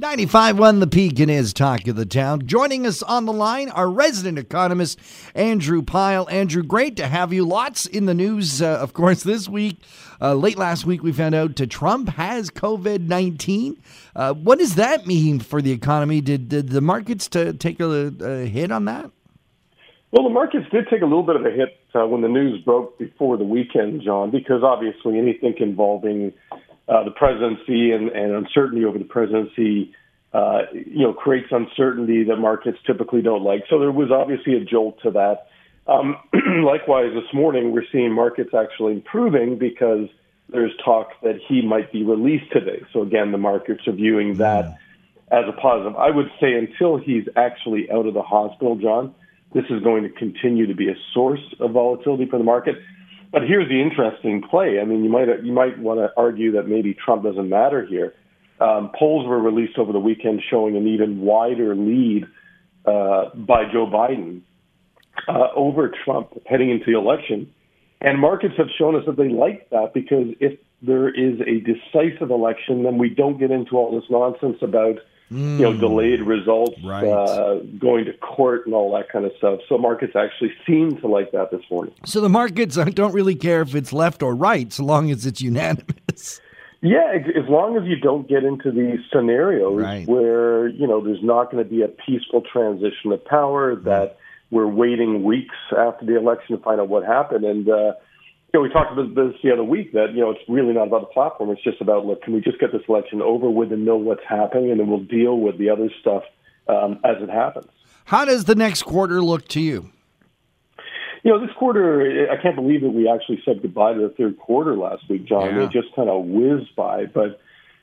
95.1 The Peak and is Talk of the Town. Joining us on the line, our resident economist, Andrew Pyle. Andrew, great to have you. Lots in the news, uh, of course, this week. Uh, late last week, we found out that Trump has COVID 19. Uh, what does that mean for the economy? Did, did the markets to take a, a, hit on that? Well, the markets did take a little bit of a hit uh, when the news broke before the weekend, John, because obviously anything involving uh, the presidency and, and uncertainty over the presidency, uh, you know, creates uncertainty that markets typically don't like. So there was obviously a jolt to that. Um, likewise, this morning we're seeing markets actually improving because there's talk that he might be released today. So again, the markets are viewing that as a positive. I would say until he's actually out of the hospital, John, this is going to continue to be a source of volatility for the market. But here's the interesting play. I mean, you might you might want to argue that maybe Trump doesn't matter here. Um, polls were released over the weekend showing an even wider lead uh, by Joe Biden uh, over Trump heading into the election, and markets have shown us that they like that because if there is a decisive election, then we don't get into all this nonsense about mm. you know, hmm. delayed results, right. uh, going to court, and all that kind of stuff. So markets actually seem to like that this morning. So the markets don't really care if it's left or right, so long as it's unanimous. Yeah, as long as you don't get into these scenarios right. where you know there's not going to be a peaceful transition of power, that we're waiting weeks after the election to find out what happened, and uh, you know, we talked about this the other week that, you know, it's really not about the platform. It's just about, look, can we just get this election over with and know what's happening, and then we'll deal with the other stuff um, as it happens. How does the next quarter look to you? You know, this quarter, I can't believe that we actually said goodbye to the third quarter last week, John. Yeah. It just kind of whizzed by. But,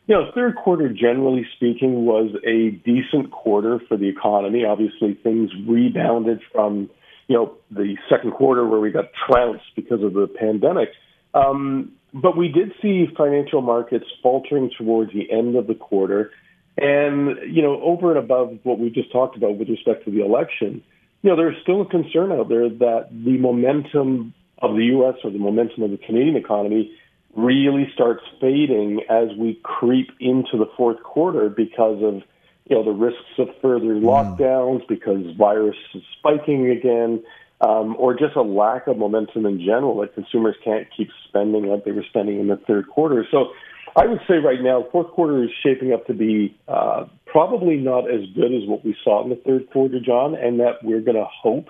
you know, third quarter, generally speaking, was a decent quarter for the economy. Obviously, things rebounded from you know, the second quarter where we got trounced because of the pandemic. Um, but we did see financial markets faltering towards the end of the quarter. And, you know, over and above what we just talked about with respect to the election, you know, there's still a concern out there that the momentum of the U.S. or the momentum of the Canadian economy really starts fading as we creep into the fourth quarter because of you know the risks of further mm. lockdowns because virus is spiking again, um, or just a lack of momentum in general that consumers can't keep spending like they were spending in the third quarter. So I would say right now, fourth quarter is shaping up to be uh, probably not as good as what we saw in the third quarter, John, and that we're going to hope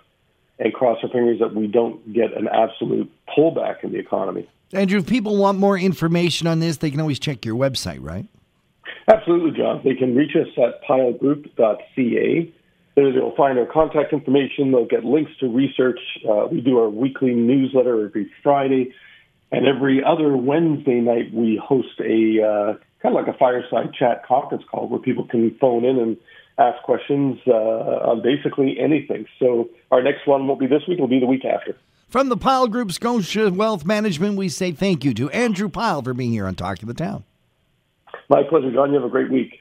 and cross our fingers that we don't get an absolute pullback in the economy. Andrew, if people want more information on this, they can always check your website, right? Absolutely, John. They can reach us at pylegroup.ca. There they'll find our contact information. They'll get links to research. Uh, we do our weekly newsletter every Friday. And every other Wednesday night, we host a uh, kind of like a fireside chat conference call where people can phone in and ask questions uh, on basically anything. So our next one won't be this week, it'll be the week after. From the Pyle Group Scotia Wealth Management, we say thank you to Andrew Pyle for being here on Talk to the Town. My pleasure, John. You have a great week.